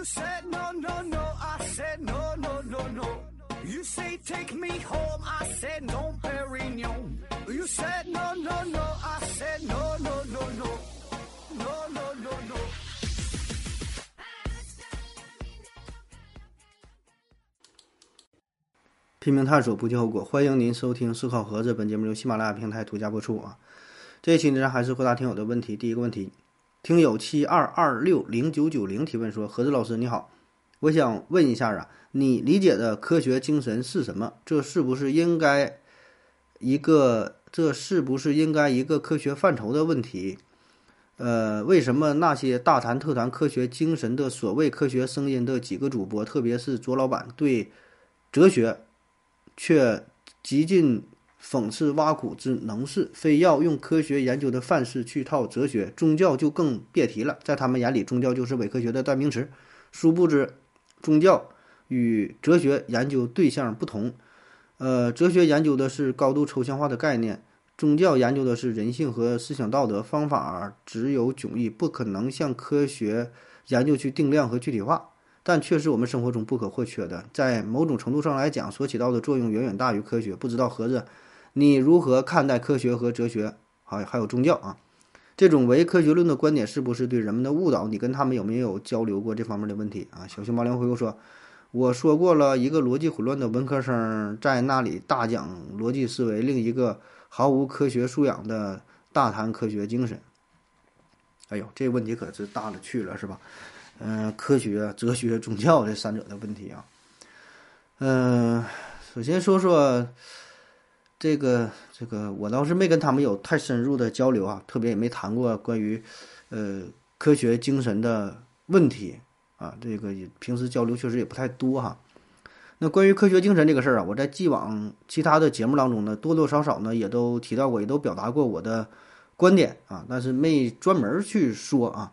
You said no, no, no, I said no, no, no, no. You say take me home, I said no, Perignon. You said no, no, no, I said no, no, no, no. No, no, no, no. 拼命探索，不计后果。欢迎您收听《思考盒子》，本节目由喜马拉雅平台独家播出啊。这一期呢，还是回答听友的问题。第一个问题，听友七二二六零九九零提问说：“盒子老师你好，我想问一下啊，你理解的科学精神是什么？这是不是应该一个？这是不是应该一个科学范畴的问题？呃，为什么那些大谈特谈科学精神的所谓科学声音的几个主播，特别是卓老板，对哲学？”却极尽讽刺挖苦之能事，非要用科学研究的范式去套哲学，宗教就更别提了。在他们眼里，宗教就是伪科学的代名词。殊不知，宗教与哲学研究对象不同。呃，哲学研究的是高度抽象化的概念，宗教研究的是人性和思想道德。方法只有迥异，不可能向科学研究去定量和具体化。但却是我们生活中不可或缺的，在某种程度上来讲，所起到的作用远远大于科学。不知道盒子，你如何看待科学和哲学，还还有宗教啊？这种唯科学论的观点是不是对人们的误导？你跟他们有没有交流过这方面的问题啊？小熊猫梁回复说：“我说过了一个逻辑混乱的文科生在那里大讲逻辑思维，另一个毫无科学素养的大谈科学精神。”哎呦，这问题可是大了去了，是吧？嗯，科学、哲学、宗教这三者的问题啊。嗯，首先说说这个这个，我倒是没跟他们有太深入的交流啊，特别也没谈过关于呃科学精神的问题啊。这个也平时交流确实也不太多哈。那关于科学精神这个事儿啊，我在既往其他的节目当中呢，多多少少呢也都提到过，也都表达过我的观点啊，但是没专门去说啊。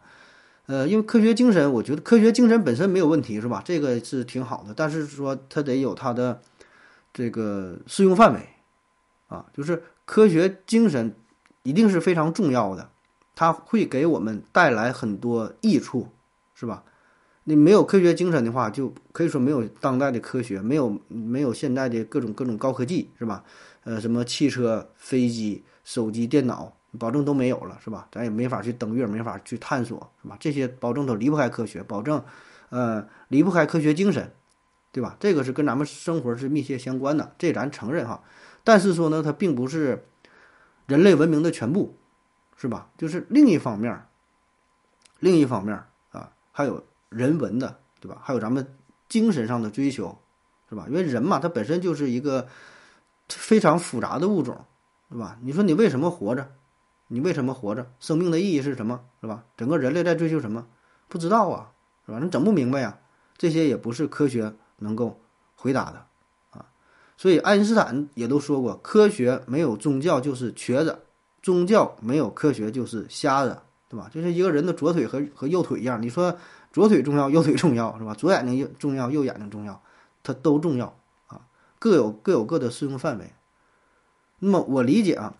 呃，因为科学精神，我觉得科学精神本身没有问题，是吧？这个是挺好的，但是说它得有它的这个适用范围啊，就是科学精神一定是非常重要的，它会给我们带来很多益处，是吧？你没有科学精神的话，就可以说没有当代的科学，没有没有现在的各种各种高科技，是吧？呃，什么汽车、飞机、手机、电脑。保证都没有了，是吧？咱也没法去登月，没法去探索，是吧？这些保证都离不开科学，保证，呃，离不开科学精神，对吧？这个是跟咱们生活是密切相关的，这咱承认哈。但是说呢，它并不是人类文明的全部，是吧？就是另一方面，另一方面啊，还有人文的，对吧？还有咱们精神上的追求，是吧？因为人嘛，它本身就是一个非常复杂的物种，对吧？你说你为什么活着？你为什么活着？生命的意义是什么？是吧？整个人类在追求什么？不知道啊，是吧？你整不明白呀。这些也不是科学能够回答的。所以爱因斯坦也都说过，科学没有宗教就是瘸子，宗教没有科学就是瞎子，对吧？就是一个人的左腿和和右腿一样，你说左腿重要，右腿重要，是吧？左眼睛重要，右眼睛重要，它都重要啊，各有各有各的适用范围。那么我理解啊。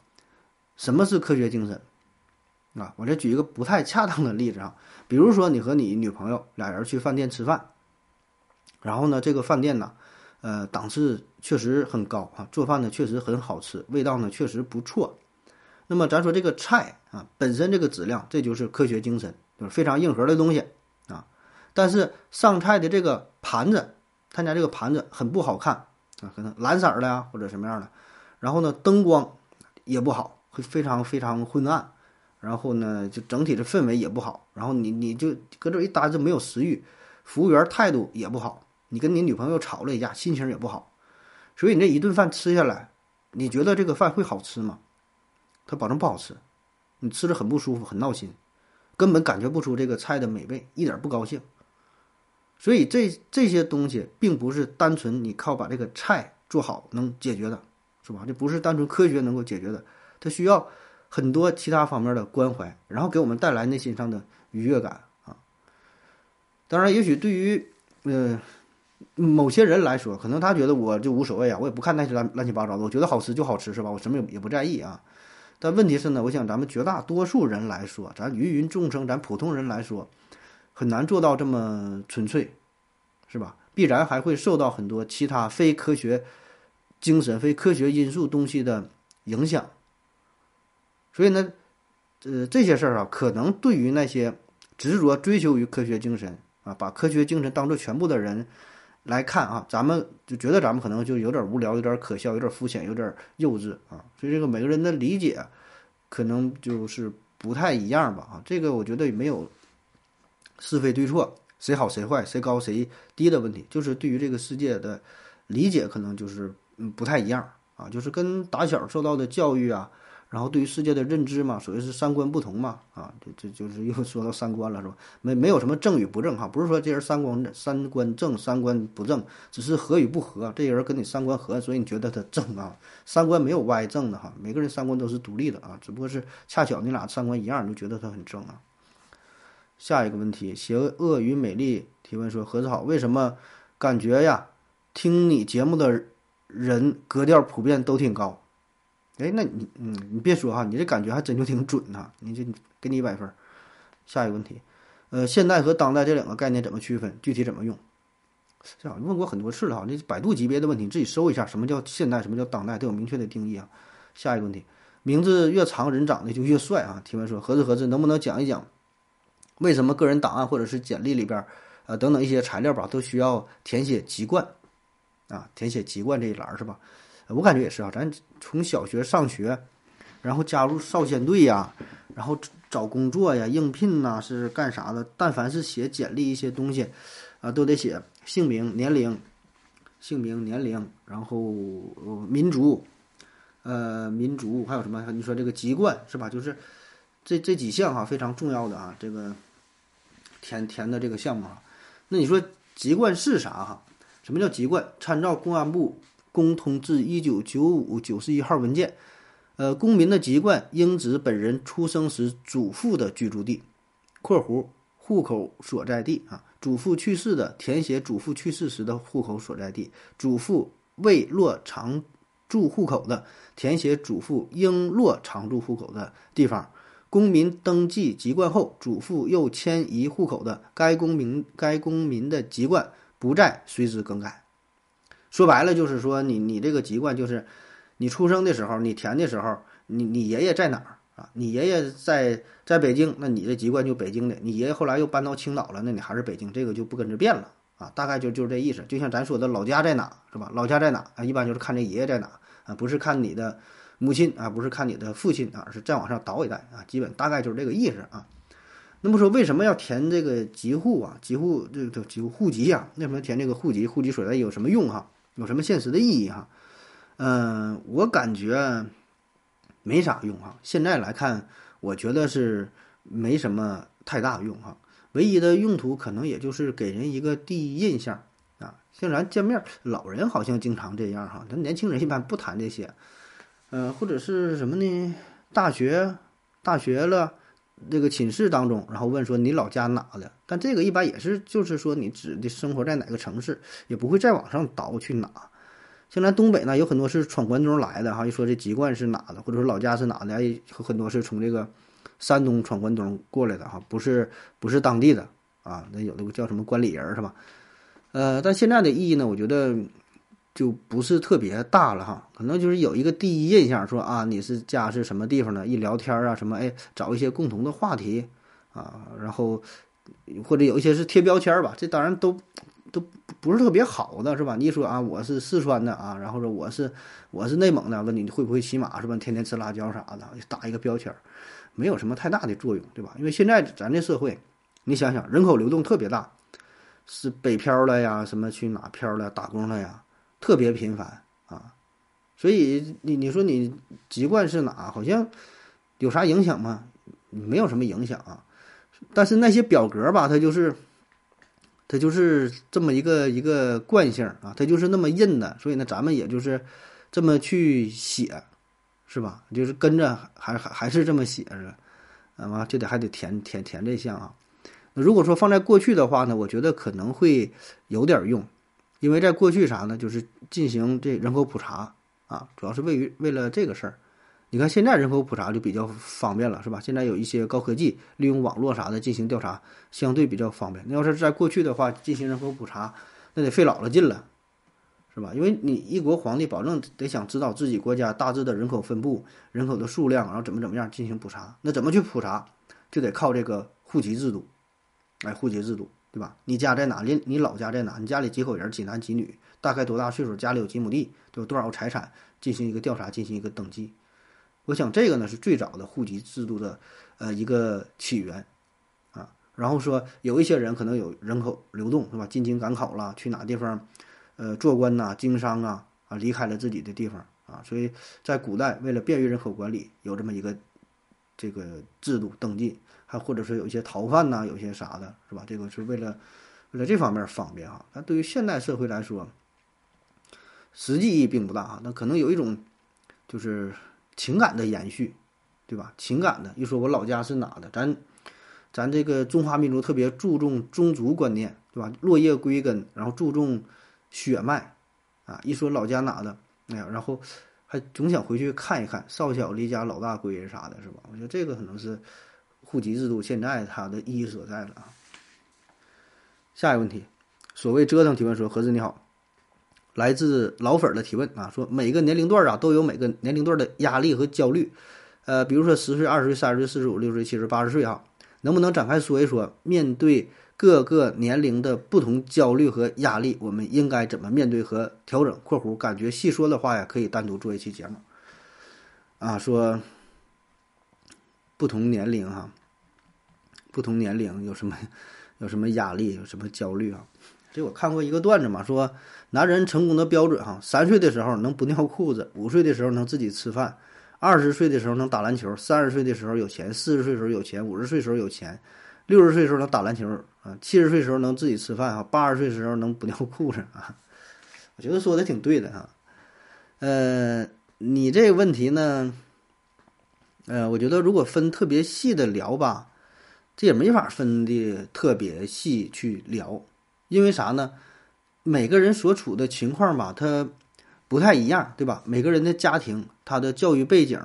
什么是科学精神？啊，我再举一个不太恰当的例子啊，比如说你和你女朋友俩人去饭店吃饭，然后呢，这个饭店呢，呃，档次确实很高啊，做饭呢确实很好吃，味道呢确实不错。那么咱说这个菜啊，本身这个质量，这就是科学精神，就是非常硬核的东西啊。但是上菜的这个盘子，他家这个盘子很不好看啊，可能蓝色的呀，或者什么样的，然后呢，灯光也不好。会非常非常昏暗，然后呢，就整体的氛围也不好，然后你你就搁这一待着没有食欲，服务员态度也不好，你跟你女朋友吵了一架，心情也不好，所以你这一顿饭吃下来，你觉得这个饭会好吃吗？它保证不好吃，你吃着很不舒服，很闹心，根本感觉不出这个菜的美味，一点不高兴。所以这这些东西并不是单纯你靠把这个菜做好能解决的，是吧？这不是单纯科学能够解决的。它需要很多其他方面的关怀，然后给我们带来内心上的愉悦感啊。当然，也许对于呃某些人来说，可能他觉得我就无所谓啊，我也不看那些乱乱七八糟的，我觉得好吃就好吃是吧？我什么也也不在意啊。但问题是呢，我想咱们绝大多数人来说，咱芸芸众生，咱普通人来说，很难做到这么纯粹，是吧？必然还会受到很多其他非科学精神、非科学因素东西的影响。所以呢，呃，这些事儿啊，可能对于那些执着追求于科学精神啊，把科学精神当做全部的人来看啊，咱们就觉得咱们可能就有点无聊、有点可笑、有点肤浅、有点幼稚啊。所以这个每个人的理解可能就是不太一样吧啊。这个我觉得也没有是非对错。谁好谁坏，谁高谁低的问题，就是对于这个世界的理解可能就是嗯不太一样啊，就是跟打小受到的教育啊，然后对于世界的认知嘛，所谓是三观不同嘛啊，这这就是又说到三观了是吧？没没有什么正与不正哈，不是说这人三观三观正三观不正，只是合与不合，这人跟你三观合，所以你觉得他正啊，三观没有歪正的哈，每个人三观都是独立的啊，只不过是恰巧你俩三观一样，你就觉得他很正啊。下一个问题，邪恶与美丽提问说：“何子好，为什么感觉呀，听你节目的人格调普遍都挺高？哎，那你，嗯，你别说哈，你这感觉还真就挺准呐。你这给你一百分。下一个问题，呃，现代和当代这两个概念怎么区分？具体怎么用？这样问过很多次了哈，这百度级别的问题，你自己搜一下，什么叫现代，什么叫当代，都有明确的定义啊。下一个问题，名字越长，人长得就越帅啊。提问说：何子何子，能不能讲一讲？为什么个人档案或者是简历里边，呃，等等一些材料吧，都需要填写籍贯，啊，填写籍贯这一栏是吧？我感觉也是啊，咱从小学上学，然后加入少先队呀，然后找工作呀、应聘呐，是干啥的？但凡是写简历一些东西，啊，都得写姓名、年龄、姓名、年龄，然后民族，呃，民族还有什么？你说这个籍贯是吧？就是这这几项哈，非常重要的啊，这个。填填的这个项目啊，那你说籍贯是啥哈？什么叫籍贯？参照公安部公通制一九九五九十一号文件，呃，公民的籍贯应指本人出生时祖父的居住地（括弧户口所在地啊）。祖父去世的，填写祖父去世时的户口所在地；祖父未落常住户口的，填写祖父应落常住户口的地方。公民登记籍贯后，祖父又迁移户口的，该公民该公民的籍贯不再随之更改。说白了就是说，你你这个籍贯就是你出生的时候，你填的时候，你你爷爷在哪儿啊？你爷爷在在北京，那你的籍贯就北京的；你爷爷后来又搬到青岛了，那你还是北京，这个就不跟着变了啊。大概就就是这意思。就像咱说的老家在哪是吧？老家在哪啊？一般就是看这爷爷在哪啊，不是看你的。母亲啊，不是看你的父亲啊，是再往上倒一代啊，基本大概就是这个意思啊。那么说，为什么要填这个籍户啊？籍户这个籍户户籍呀？为什么填这个户籍？户籍所在有什么用哈？有什么现实的意义哈？嗯，我感觉没啥用哈。现在来看，我觉得是没什么太大用哈。唯一的用途可能也就是给人一个第一印象啊。像咱见面，老人好像经常这样哈，咱年轻人一般不谈这些。呃，或者是什么呢？大学，大学了，这个寝室当中，然后问说你老家哪的？但这个一般也是，就是说你指的生活在哪个城市，也不会再往上倒去哪。像咱东北呢，有很多是闯关东来的哈，一说这籍贯是哪的，或者说老家是哪的，有很多是从这个山东闯关东过来的哈，不是不是当地的啊。那有的叫什么关里人是吧？呃，但现在的意义呢，我觉得。就不是特别大了哈，可能就是有一个第一印象，说啊你是家是什么地方的，一聊天啊什么，哎找一些共同的话题啊，然后或者有一些是贴标签吧，这当然都都不是特别好的是吧？你说啊我是四川的啊，然后说我是我是内蒙的，问你会不会骑马是吧？天天吃辣椒啥的，打一个标签，没有什么太大的作用，对吧？因为现在咱这社会，你想想人口流动特别大，是北漂了呀，什么去哪漂了打工了呀？特别频繁啊，所以你你说你籍贯是哪？好像有啥影响吗？没有什么影响啊。但是那些表格吧，它就是它就是这么一个一个惯性啊，它就是那么印的。所以呢，咱们也就是这么去写，是吧？就是跟着还还还是这么写着，啊完就得还得填填填这项啊。如果说放在过去的话呢，我觉得可能会有点用。因为在过去啥呢，就是进行这人口普查啊，主要是为于为了这个事儿。你看现在人口普查就比较方便了，是吧？现在有一些高科技，利用网络啥的进行调查，相对比较方便。那要是在过去的话，进行人口普查，那得费老了劲了，是吧？因为你一国皇帝保证得想知道自己国家大致的人口分布、人口的数量，然后怎么怎么样进行普查。那怎么去普查？就得靠这个户籍制度，哎，户籍制度，对吧？你家在哪？你你老家在哪？你家里几口人？几男几女？大概多大岁数？家里有几亩地？有多少财产？进行一个调查，进行一个登记。我想这个呢是最早的户籍制度的呃一个起源啊。然后说有一些人可能有人口流动是吧？进京赶考了，去哪地方呃做官呐、经商啊啊，离开了自己的地方啊。所以在古代为了便于人口管理，有这么一个这个制度登记，还或者说有一些逃犯呐，有些啥的是吧？这个是为了为了这方面方便啊。但对于现代社会来说，实际意义并不大啊。那可能有一种就是。情感的延续，对吧？情感的，一说我老家是哪的，咱，咱这个中华民族特别注重宗族观念，对吧？落叶归根，然后注重血脉，啊，一说老家哪的，哎呀，然后还总想回去看一看，少小离家老大归啥的，是吧？我觉得这个可能是户籍制度现在它的意义所在了啊。下一个问题，所谓折腾提问说，何子你好。来自老粉儿的提问啊，说每个年龄段啊都有每个年龄段的压力和焦虑，呃，比如说十岁、二十岁、三十岁、四十五、六十岁、七十、八十岁啊，能不能展开说一说，面对各个年龄的不同焦虑和压力，我们应该怎么面对和调整？（括弧感觉细说的话呀，可以单独做一期节目。）啊，说不同年龄哈，不同年龄有什么 有什么压力，有什么焦虑啊？这我看过一个段子嘛，说。男人成功的标准，哈，三岁的时候能不尿裤子，五岁的时候能自己吃饭，二十岁的时候能打篮球，三十岁的时候有钱，四十岁时候有钱，五十岁时候有钱，六十岁时候能打篮球啊，七十岁时候能自己吃饭，啊，八十岁时候能不尿裤子啊。我觉得说的挺对的哈。呃，你这个问题呢，呃，我觉得如果分特别细的聊吧，这也没法分的特别细去聊，因为啥呢？每个人所处的情况吧，他不太一样，对吧？每个人的家庭，他的教育背景，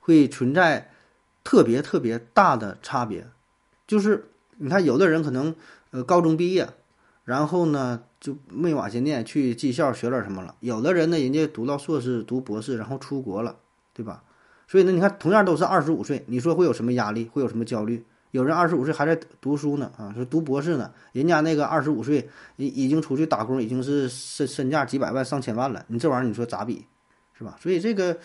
会存在特别特别大的差别。就是你看，有的人可能呃高中毕业，然后呢就没往下念，去技校学点什么了；有的人呢，人家读到硕士、读博士，然后出国了，对吧？所以呢，你看，同样都是二十五岁，你说会有什么压力？会有什么焦虑？有人二十五岁还在读书呢，啊，说读博士呢，人家那个二十五岁已已经出去打工，已经是身身价几百万上千万了。你这玩意儿你说咋比，是吧？所以这个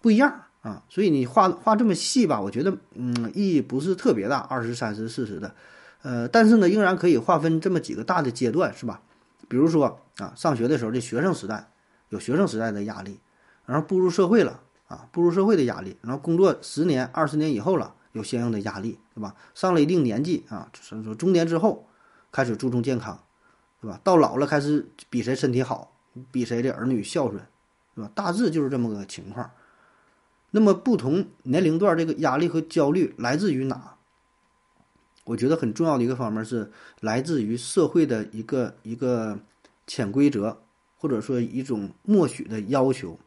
不一样啊。所以你画画这么细吧，我觉得嗯意义不是特别大，二十三十四十的，呃，但是呢，仍然可以划分这么几个大的阶段，是吧？比如说啊，上学的时候这学生时代有学生时代的压力，然后步入社会了啊，步入社会的压力，然后工作十年二十年以后了。有相应的压力，对吧？上了一定年纪啊，就是说中年之后，开始注重健康，对吧？到老了开始比谁身体好，比谁的儿女孝顺，对吧？大致就是这么个情况。那么不同年龄段这个压力和焦虑来自于哪？我觉得很重要的一个方面是来自于社会的一个一个潜规则，或者说一种默许的要求。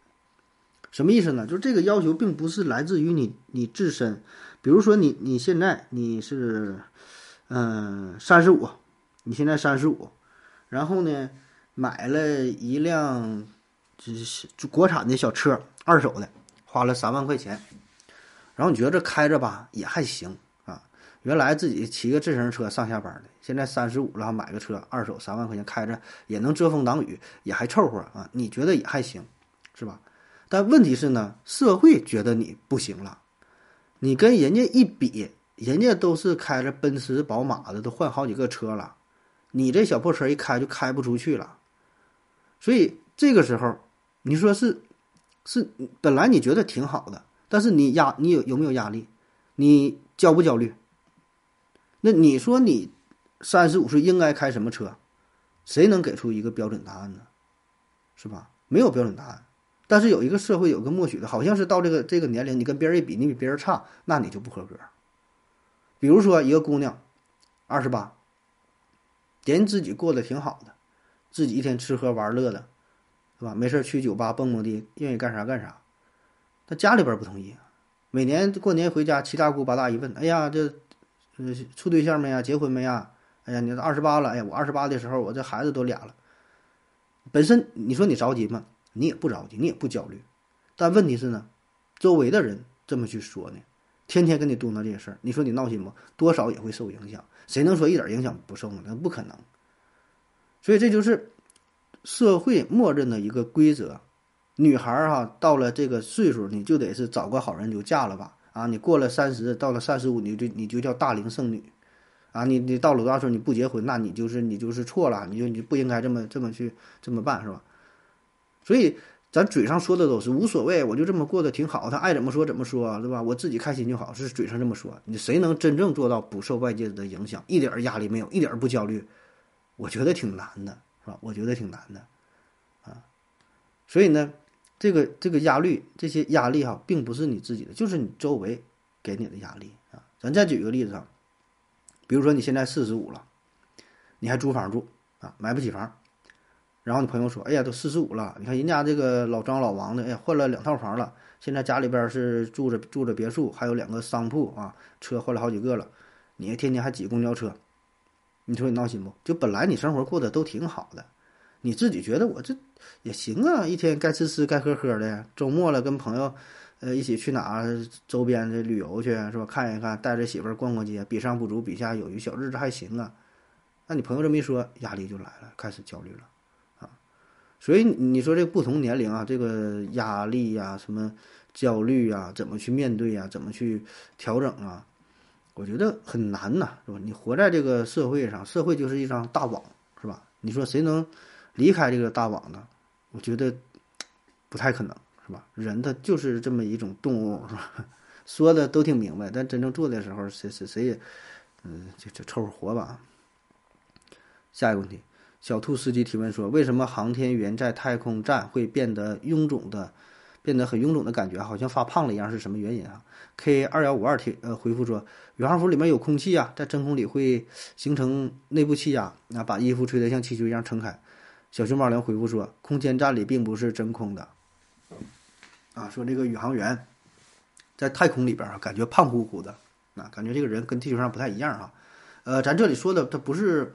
什么意思呢？就是这个要求并不是来自于你你自身。比如说你你现在你是，嗯，三十五，你现在三十五，然后呢，买了一辆就是就国产的小车，二手的，花了三万块钱，然后你觉得开着吧也还行啊，原来自己骑个自行车上下班的，现在三十五了买个车，二手三万块钱开着也能遮风挡雨，也还凑合啊，你觉得也还行，是吧？但问题是呢，社会觉得你不行了。你跟人家一比，人家都是开着奔驰、宝马的，都换好几个车了，你这小破车一开就开不出去了。所以这个时候，你说是是本来你觉得挺好的，但是你压你有有没有压力？你焦不焦虑？那你说你三十五岁应该开什么车？谁能给出一个标准答案呢？是吧？没有标准答案。但是有一个社会有个默许的，好像是到这个这个年龄，你跟别人一比，你比别人差，那你就不合格。比如说一个姑娘，二十八，人自己过得挺好的，自己一天吃喝玩乐的，是吧？没事去酒吧蹦蹦迪，愿意干啥干啥。他家里边不同意，每年过年回家，七大姑八大姨问：“哎呀，这处对象没呀？结婚没呀？哎呀，你二十八了，哎呀，我二十八的时候，我这孩子都俩了。本身你说你着急吗？你也不着急，你也不焦虑，但问题是呢，周围的人这么去说呢，天天跟你嘟囔这些事儿，你说你闹心不？多少也会受影响。谁能说一点影响不受呢？那不可能。所以这就是社会默认的一个规则。女孩儿哈，到了这个岁数，你就得是找个好人就嫁了吧。啊，你过了三十，到了三十五，你就你就叫大龄剩女。啊，你你到了多大岁数你不结婚，那你就是你就是错了，你就你不应该这么这么去这么办，是吧？所以咱嘴上说的都是无所谓，我就这么过得挺好，他爱怎么说怎么说，对吧？我自己开心就好，是嘴上这么说。你谁能真正做到不受外界的影响，一点压力没有，一点不焦虑？我觉得挺难的，是吧？我觉得挺难的，啊，所以呢，这个这个压力，这些压力哈，并不是你自己的，就是你周围给你的压力啊。咱再举个例子啊，比如说你现在四十五了，你还租房住啊，买不起房，然后你朋友说，哎呀，都四十五了，你看人家这个老张老王的，哎呀，换了两套房了，现在家里边是住着住着别墅，还有两个商铺啊，车换了好几个了，你还天天还挤公交车。你说你闹心不？就本来你生活过得都挺好的，你自己觉得我这也行啊，一天该吃吃该喝喝的，周末了跟朋友，呃一起去哪周边的旅游去是吧？看一看，带着媳妇儿逛逛街，比上不足，比下有余，小日子还行啊。那你朋友这么一说，压力就来了，开始焦虑了。所以你说这不同年龄啊，这个压力呀、什么焦虑呀，怎么去面对呀？怎么去调整啊？我觉得很难呐，是吧？你活在这个社会上，社会就是一张大网，是吧？你说谁能离开这个大网呢？我觉得不太可能，是吧？人他就是这么一种动物，是吧？说的都挺明白，但真正做的时候，谁谁谁也，嗯，就就凑合活吧。下一个问题，小兔司机提问说：为什么航天员在太空站会变得臃肿的，变得很臃肿的感觉，好像发胖了一样？是什么原因啊？K 二幺五二提呃回复说，宇航服里面有空气啊，在真空里会形成内部气压，那把衣服吹得像气球一样撑开。小熊猫粮回复说，空间站里并不是真空的。啊，说这个宇航员在太空里边啊，感觉胖乎乎的，啊，感觉这个人跟地球上不太一样啊。呃，咱这里说的他不是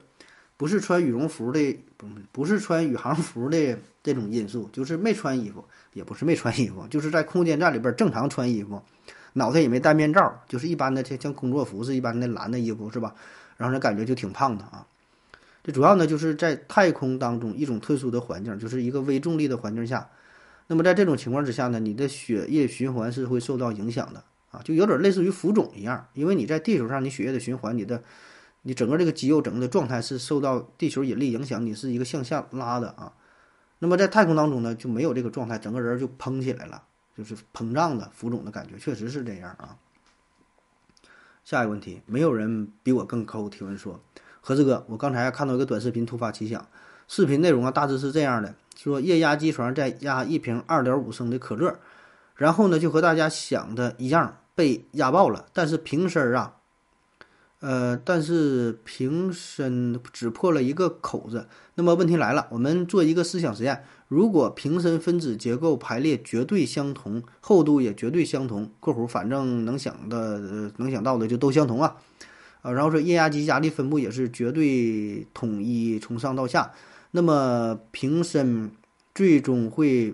不是穿羽绒服的，不不是穿宇航服的这种因素，就是没穿衣服，也不是没穿衣服，就是在空间站里边正常穿衣服。脑袋也没戴面罩，就是一般的像像工作服是一般的蓝的衣服是吧？然后呢，感觉就挺胖的啊。这主要呢就是在太空当中一种特殊的环境，就是一个微重力的环境下。那么在这种情况之下呢，你的血液循环是会受到影响的啊，就有点类似于浮肿一样。因为你在地球上，你血液的循环，你的你整个这个肌肉整个的状态是受到地球引力影响，你是一个向下拉的啊。那么在太空当中呢，就没有这个状态，整个人就膨起来了。就是膨胀的浮肿的感觉，确实是这样啊。下一个问题，没有人比我更抠。提问说：何志哥，我刚才看到一个短视频，突发奇想。视频内容啊，大致是这样的：说液压机床在压一瓶二点五升的可乐，然后呢，就和大家想的一样，被压爆了。但是瓶身啊，呃，但是瓶身只破了一个口子。那么问题来了，我们做一个思想实验。如果瓶身分子结构排列绝对相同，厚度也绝对相同（括弧反正能想的、能想到的就都相同啊），啊，然后说液压机压力分布也是绝对统一，从上到下，那么瓶身最终会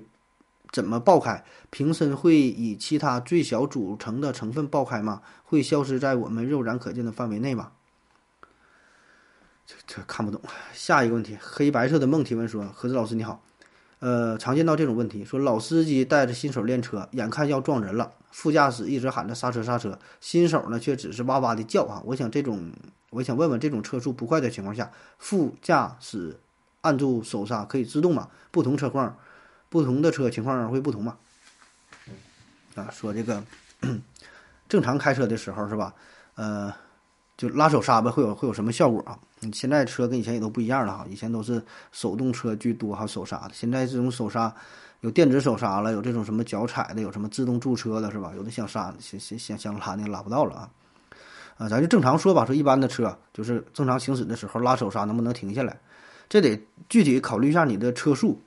怎么爆开？瓶身会以其他最小组成的成分爆开吗？会消失在我们肉眼可见的范围内吗？这这看不懂。下一个问题，黑白色的梦提问说：何子老师你好。呃，常见到这种问题，说老司机带着新手练车，眼看要撞人了，副驾驶一直喊着刹车刹车，新手呢却只是哇哇的叫啊。我想这种，我想问问，这种车速不快的情况下，副驾驶按住手刹可以自动吗？不同车况，不同的车情况会不同嘛？啊，说这个正常开车的时候是吧？呃。就拉手刹吧，会有会有什么效果啊？你现在车跟以前也都不一样了哈，以前都是手动车居多哈，手刹的。现在这种手刹有电子手刹了，有这种什么脚踩的，有什么自动驻车的，是吧？有的想刹想想想想拉那拉不到了啊。啊，咱就正常说吧，说一般的车就是正常行驶的时候拉手刹能不能停下来？这得具体考虑一下你的车速，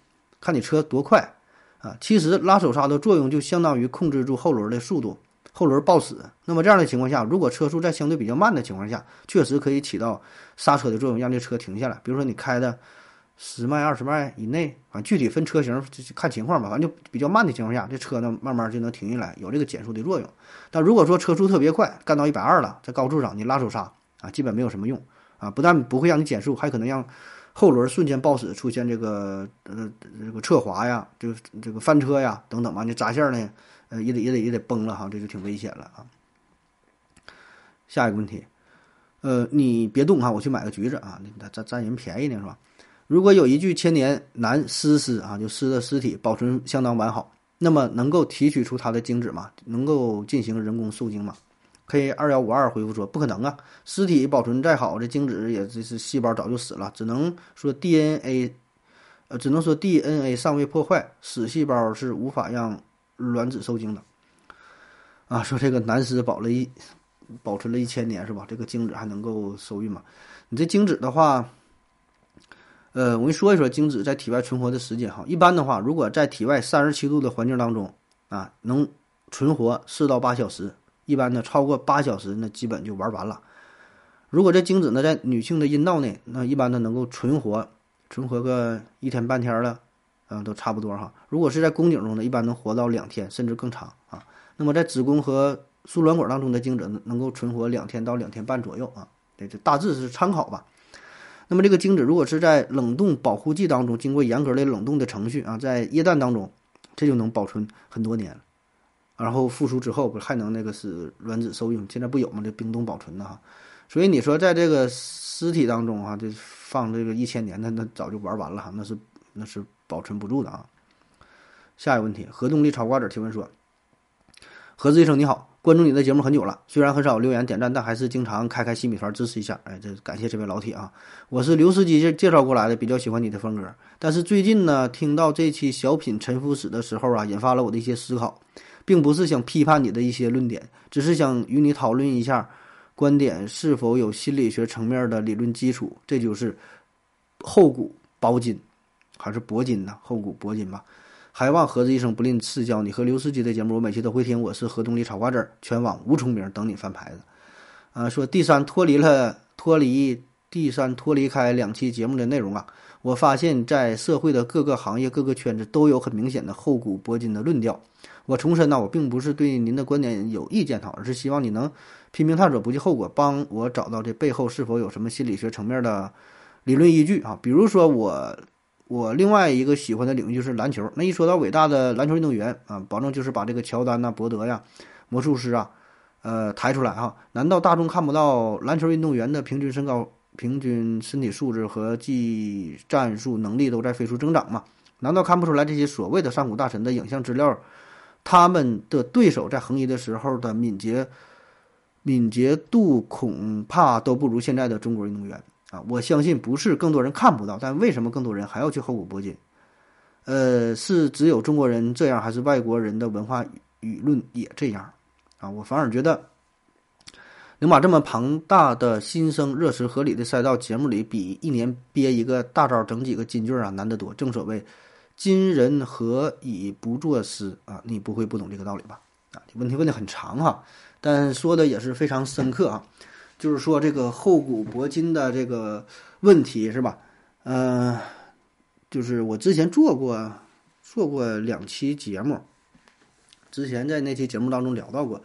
看你车多快啊。其实拉手刹的作用就相当于控制住后轮的速度，后轮抱死。那么这样的情况下，如果车速在相对比较慢的情况下，确实可以起到刹车的作用，让这车停下来。比如说你开的十迈、二十迈以内，反正具体分车型看情况吧。反正就比较慢的情况下，这车呢慢慢就能停下来，有这个减速的作用。但如果说车速特别快，干到一百二了，在高速上你拉手刹啊，基本没有什么用啊，不但不会让你减速，还可能让后轮瞬间抱死，出现这个呃这个侧滑呀，这个这个翻车呀等等吧，你闸线呢，呃也得也得也得崩了哈，这就挺危险了啊。下一个问题，呃，你别动哈，我去买个橘子啊，占占占人便宜呢是吧？如果有一具千年男尸尸啊，就尸的尸体保存相当完好，那么能够提取出它的精子吗？能够进行人工受精吗？K 二幺五二回复说：“不可能啊，尸体保存再好，这精子也这是细胞早就死了，只能说 DNA，呃，只能说 DNA 尚未破坏，死细胞是无法让卵子受精的。”啊，说这个男尸保了一保存了一千年是吧？这个精子还能够受孕吗？你这精子的话，呃，我跟你说一说精子在体外存活的时间哈。一般的话，如果在体外三十七度的环境当中啊，能存活四到八小时。一般呢，超过八小时，那基本就玩完了。如果这精子呢在女性的阴道内，那一般呢能够存活，存活个一天半天了，嗯，都差不多哈。如果是在宫颈中呢，一般能活到两天，甚至更长啊。那么在子宫和输卵管当中的精子能够存活两天到两天半左右啊。这这大致是参考吧。那么这个精子如果是在冷冻保护剂当中，经过严格的冷冻的程序啊，在液氮当中，这就能保存很多年。然后复苏之后，不是还能那个是卵子受孕？现在不有吗？这冰冻保存的哈，所以你说在这个尸体当中啊，这放这个一千年，那那早就玩完了哈，那是那是保存不住的啊。下一个问题，核动力炒瓜子提问说：何子医生你好，关注你的节目很久了，虽然很少留言点赞，但还是经常开开新米团支持一下。哎，这感谢这位老铁啊，我是刘司机介介绍过来的，比较喜欢你的风格，但是最近呢，听到这期小品陈腐史的时候啊，引发了我的一些思考。并不是想批判你的一些论点，只是想与你讨论一下，观点是否有心理学层面的理论基础。这就是厚古薄今，还是薄今呢？厚古薄今吧。还望何子医生不吝赐教。你和刘司机的节目，我每期都会听。我是何东里炒瓜子儿，全网无重名，等你翻牌子。啊，说第三脱离了脱离第三脱离开两期节目的内容啊，我发现，在社会的各个行业、各个圈子都有很明显的厚古薄今的论调。我重申呢，我并不是对您的观点有意见哈，而是希望你能拼命探索，不计后果，帮我找到这背后是否有什么心理学层面的理论依据啊。比如说我我另外一个喜欢的领域就是篮球，那一说到伟大的篮球运动员啊，保证就是把这个乔丹呐、伯德呀、魔术师啊，呃抬出来哈。难道大众看不到篮球运动员的平均身高、平均身体素质和技战术能力都在飞速增长吗？难道看不出来这些所谓的上古大神的影像资料？他们的对手在横移的时候的敏捷、敏捷度恐怕都不如现在的中国运动员啊！我相信不是更多人看不到，但为什么更多人还要去厚古薄今？呃，是只有中国人这样，还是外国人的文化舆论也这样？啊，我反而觉得能把这么庞大的新生热词合理的塞到节目里，比一年憋一个大招整几个金句啊难得多。正所谓。今人何以不作诗啊？你不会不懂这个道理吧？啊，问题问的很长哈，但说的也是非常深刻啊。就是说这个厚古薄今的这个问题是吧？嗯，就是我之前做过做过两期节目，之前在那期节目当中聊到过，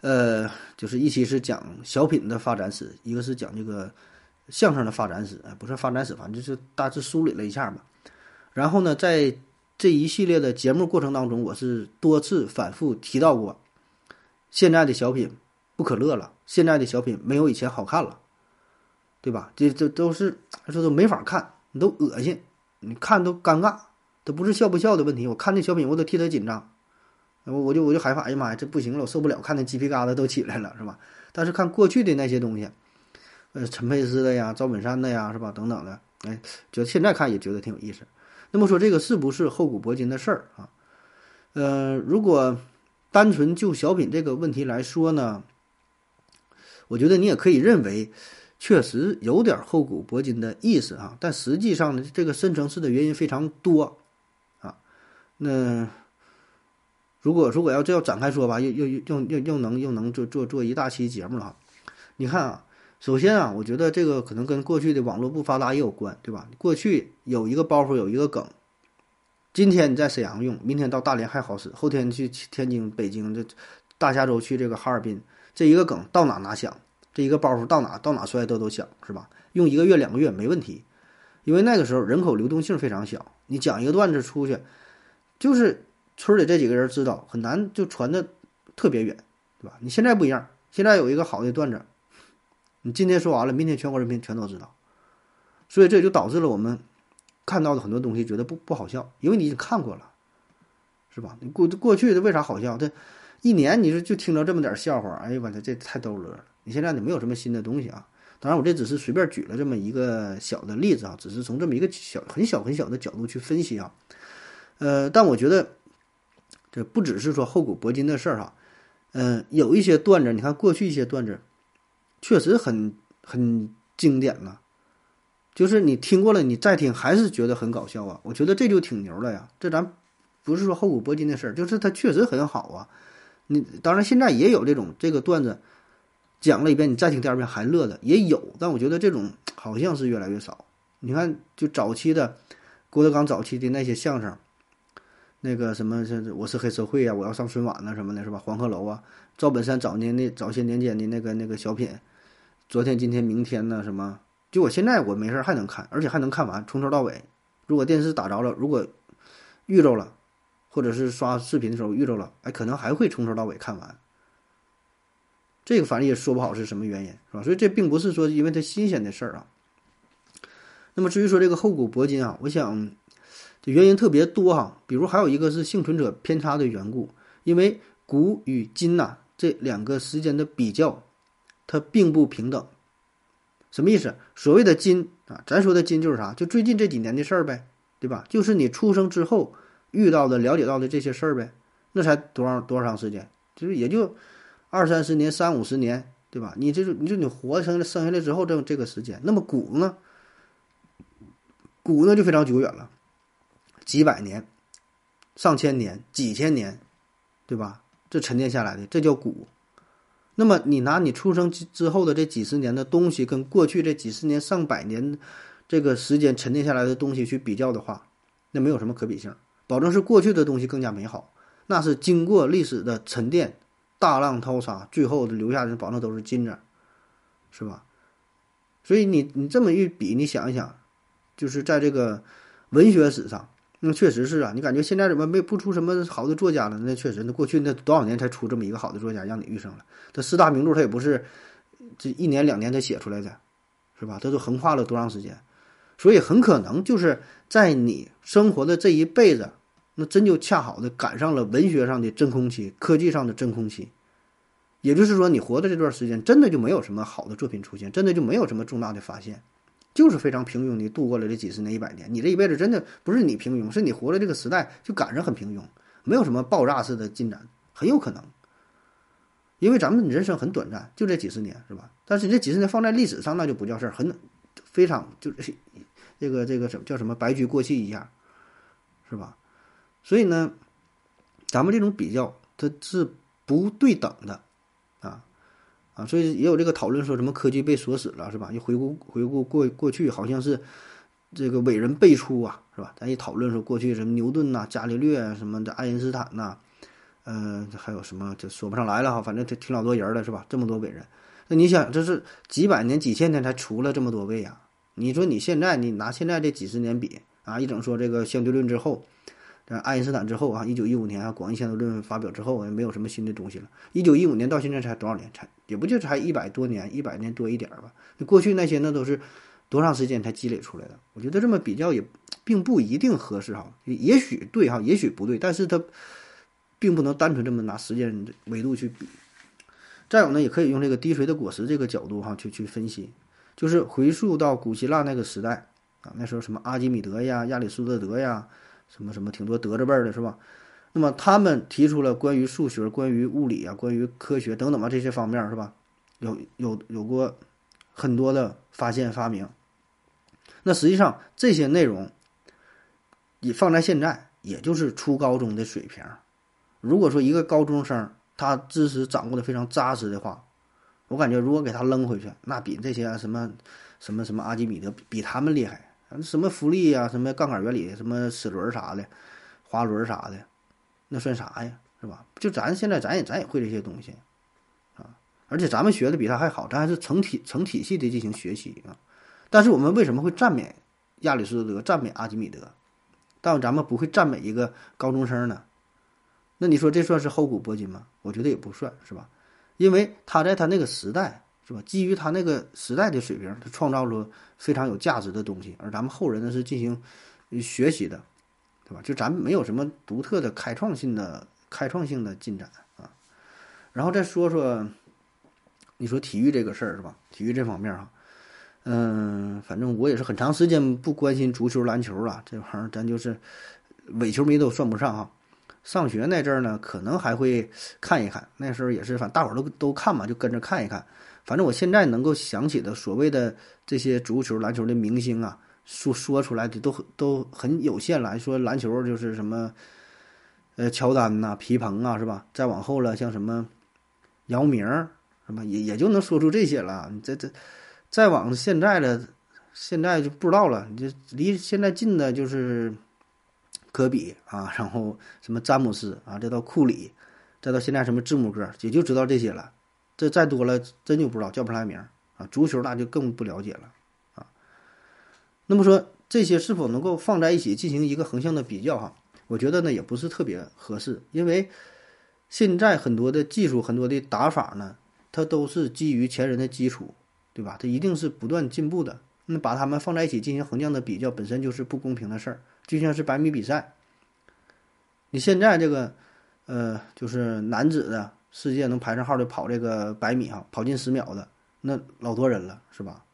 呃，就是一期是讲小品的发展史，一个是讲这个相声的发展史，不是发展史，反正就是大致梳理了一下嘛。然后呢，在这一系列的节目过程当中，我是多次反复提到过，现在的小品不可乐了，现在的小品没有以前好看了，对吧？这这都是这都没法看，你都恶心，你看都尴尬，都不是笑不笑的问题。我看这小品，我都替他紧张，我我就我就害怕，哎呀妈呀，这不行了，我受不了，看的鸡皮疙瘩都起来了，是吧？但是看过去的那些东西，呃，陈佩斯的呀，赵本山的呀，是吧？等等的，哎，觉得现在看也觉得挺有意思。那么说这个是不是厚古薄今的事儿啊？呃，如果单纯就小品这个问题来说呢，我觉得你也可以认为，确实有点厚古薄今的意思啊。但实际上呢，这个深层次的原因非常多啊。那如果如果要这要展开说吧，又又又又又能又能做做做一大期节目了哈。你看啊，首先啊，我觉得这个可能跟过去的网络不发达也有关，对吧？过去有一个包袱，有一个梗，今天你在沈阳用，明天到大连还好使，后天去天津、北京这大下周去这个哈尔滨，这一个梗到哪哪响，这一个包袱到哪到哪摔都都响，是吧？用一个月两个月没问题，因为那个时候人口流动性非常小，你讲一个段子出去，就是村里这几个人知道，很难就传的特别远，对吧？你现在不一样，现在有一个好的段子，你今天说完了，明天全国人民全都知道，所以这就导致了我们看到的很多东西觉得不不好笑，因为你已经看过了，是吧？你过过去的为啥好笑？这一年你说就听着这么点笑话，哎呀我操，这太逗乐了。你现在你没有什么新的东西啊。当然，我这只是随便举了这么一个小的例子啊，只是从这么一个小很小很小的角度去分析啊。呃，但我觉得这不只是说厚古薄今的事儿哈。嗯，有一些段子，你看过去一些段子，确实很很经典了。就是你听过了，你再听还是觉得很搞笑啊。我觉得这就挺牛了呀。这咱不是说厚古薄今的事儿，就是它确实很好啊。你当然现在也有这种这个段子。讲了一遍，你再听第二遍还乐的也有，但我觉得这种好像是越来越少。你看，就早期的郭德纲早期的那些相声，那个什么，是我是黑社会啊，我要上春晚呐什么的，是吧？黄鹤楼啊，赵本山早年的早些年间的那个那个小品，昨天今天明天呢什么？就我现在我没事还能看，而且还能看完从头到尾。如果电视打着了，如果遇着了，或者是刷视频的时候遇着了，哎，可能还会从头到尾看完。这个反正也说不好是什么原因，是吧？所以这并不是说因为它新鲜的事儿啊。那么至于说这个厚古薄今啊，我想这原因特别多哈。比如还有一个是幸存者偏差的缘故，因为古与今呐这两个时间的比较，它并不平等。什么意思？所谓的今啊，咱说的今就是啥？就最近这几年的事儿呗，对吧？就是你出生之后遇到的、了解到的这些事儿呗。那才多少多长时间？就是也就。二三十年、三五十年，对吧？你这就你就你活生生下来之后这这个时间，那么古呢？古呢就非常久远了，几百年、上千年、几千年，对吧？这沉淀下来的，这叫古。那么你拿你出生之之后的这几十年的东西，跟过去这几十年、上百年这个时间沉淀下来的东西去比较的话，那没有什么可比性，保证是过去的东西更加美好，那是经过历史的沉淀。大浪淘沙，最后留下的保证都是金子，是吧？所以你你这么一比，你想一想，就是在这个文学史上，那确实是啊。你感觉现在怎么没不出什么好的作家了？那确实，那过去那多少年才出这么一个好的作家，让你遇上了。这四大名著，他也不是这一年两年才写出来的，是吧？它都横跨了多长时间？所以很可能就是在你生活的这一辈子。那真就恰好的赶上了文学上的真空期，科技上的真空期，也就是说，你活的这段时间，真的就没有什么好的作品出现，真的就没有什么重大的发现，就是非常平庸的度过了这几十年、一百年。你这一辈子真的不是你平庸，是你活的这个时代就赶上很平庸，没有什么爆炸式的进展，很有可能，因为咱们人生很短暂，就这几十年，是吧？但是这几十年放在历史上，那就不叫事儿，很非常就是这个这个什么叫什么白驹过隙一样，是吧？所以呢，咱们这种比较它是不对等的，啊，所以也有这个讨论说什么科技被锁死了是吧？又回顾回顾过过去，好像是这个伟人辈出啊，是吧？咱一讨论说过去什么牛顿呐、伽利略啊什么的、爱因斯坦呐，呃，还有什么就说不上来了哈，反正挺挺老多人了是吧？这么多伟人，那你想这是几百年、几千年才出了这么多位啊？你说你现在你拿现在这几十年比啊，一整说这个相对论之后。爱因斯坦之后啊，一九一五年啊，广义相对论发表之后，也没有什么新的东西了。一九一五年到现在才多少年？才也不就才一百多年，一百年多一点吧。那过去那些那都是多长时间才积累出来的？我觉得这么比较也并不一定合适哈，也许对哈，也许不对，但是它并不能单纯这么拿时间维度去比。再有呢，也可以用这个滴水的果实这个角度哈去去分析，就是回溯到古希腊那个时代啊，那时候什么阿基米德呀、亚里士多德呀。什么什么挺多德字辈的是吧？那么他们提出了关于数学、关于物理啊、关于科学等等吧这些方面是吧？有有有过很多的发现发明。那实际上这些内容，你放在现在也就是初高中的水平。如果说一个高中生他知识掌握的非常扎实的话，我感觉如果给他扔回去，那比这些什么什么什么阿基米德比他们厉害。什么浮力呀，什么杠杆原理，什么齿轮啥的，滑轮啥的，那算啥呀？是吧？就咱现在咱也咱也会这些东西啊，而且咱们学的比他还好，咱还是成体成体系的进行学习啊。但是我们为什么会赞美亚里士多德、赞美阿基米德，但咱们不会赞美一个高中生呢？那你说这算是厚古薄今吗？我觉得也不算是吧，因为他在他那个时代是吧，基于他那个时代的水平，他创造了非常有价值的东西，而咱们后人呢是进行学习的，对吧？就咱们没有什么独特的开创性的开创性的进展啊。然后再说说，你说体育这个事儿是吧？体育这方面哈。嗯，反正我也是很长时间不关心足球、篮球了，这玩意儿咱就是伪球迷都算不上哈。上学那阵儿呢，可能还会看一看，那时候也是，反正大伙儿都都看嘛，就跟着看一看。反正我现在能够想起的所谓的这些足球、篮球的明星啊，说说出来的都都很有限了。说篮球就是什么，呃，乔丹呐、皮蓬啊，是吧？再往后了，像什么姚明，什么？也也就能说出这些了。你这这。再往现在的，现在就不知道了。你就离现在近的就是科比啊，然后什么詹姆斯啊，再到库里，再到现在什么字母哥，也就知道这些了。这再多了，真就不知道叫不出来名啊。足球那就更不了解了啊。那么说这些是否能够放在一起进行一个横向的比较哈？我觉得呢也不是特别合适，因为现在很多的技术、很多的打法呢，它都是基于前人的基础。对吧？它一定是不断进步的。那把它们放在一起进行横向的比较，本身就是不公平的事儿。就像是百米比赛，你现在这个，呃，就是男子的世界能排上号的跑这个百米哈，跑进十秒的那老多人了，是吧？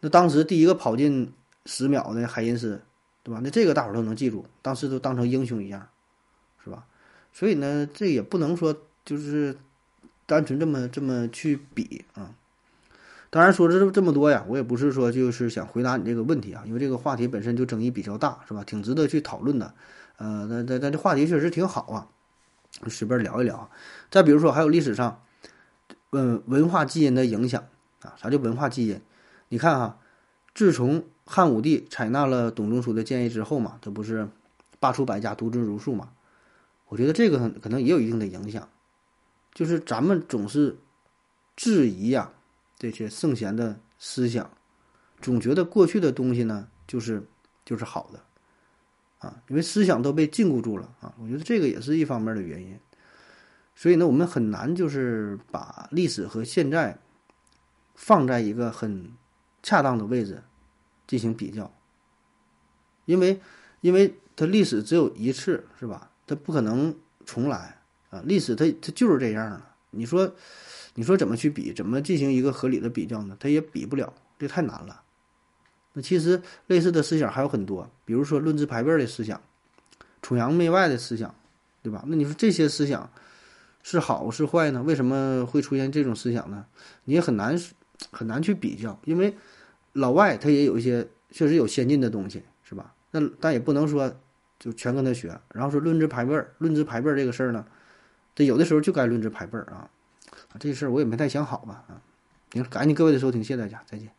那当时第一个跑进十秒的海因斯，对吧？那这个大伙都能记住，当时都当成英雄一样，是吧？所以呢，这也不能说就是单纯这么这么去比啊。当然说这这么多呀，我也不是说就是想回答你这个问题啊，因为这个话题本身就争议比较大，是吧？挺值得去讨论的。呃，那那那这话题确实挺好啊，随便聊一聊。再比如说，还有历史上，嗯，文化基因的影响啊，啥叫文化基因？你看哈，自从汉武帝采纳了董仲舒的建议之后嘛，这不是罢黜百家，独尊儒术嘛？我觉得这个可能也有一定的影响，就是咱们总是质疑呀。这些圣贤的思想，总觉得过去的东西呢，就是就是好的，啊，因为思想都被禁锢住了啊。我觉得这个也是一方面的原因。所以呢，我们很难就是把历史和现在放在一个很恰当的位置进行比较，因为因为它历史只有一次，是吧？它不可能重来啊。历史它它就是这样的。你说。你说怎么去比？怎么进行一个合理的比较呢？它也比不了，这太难了。那其实类似的思想还有很多，比如说论资排辈的思想、崇洋媚外的思想，对吧？那你说这些思想是好是坏呢？为什么会出现这种思想呢？你也很难很难去比较，因为老外他也有一些确实有先进的东西，是吧？那但也不能说就全跟他学。然后说论资排辈儿，论资排辈儿这个事儿呢，这有的时候就该论资排辈儿啊。啊，这事儿我也没太想好吧啊！行，感谢各位的收听，谢谢大家，再见。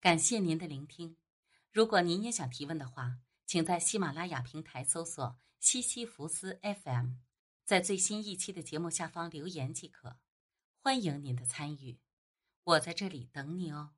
感谢您的聆听。如果您也想提问的话，请在喜马拉雅平台搜索“西西弗斯 FM”，在最新一期的节目下方留言即可。欢迎您的参与，我在这里等你哦。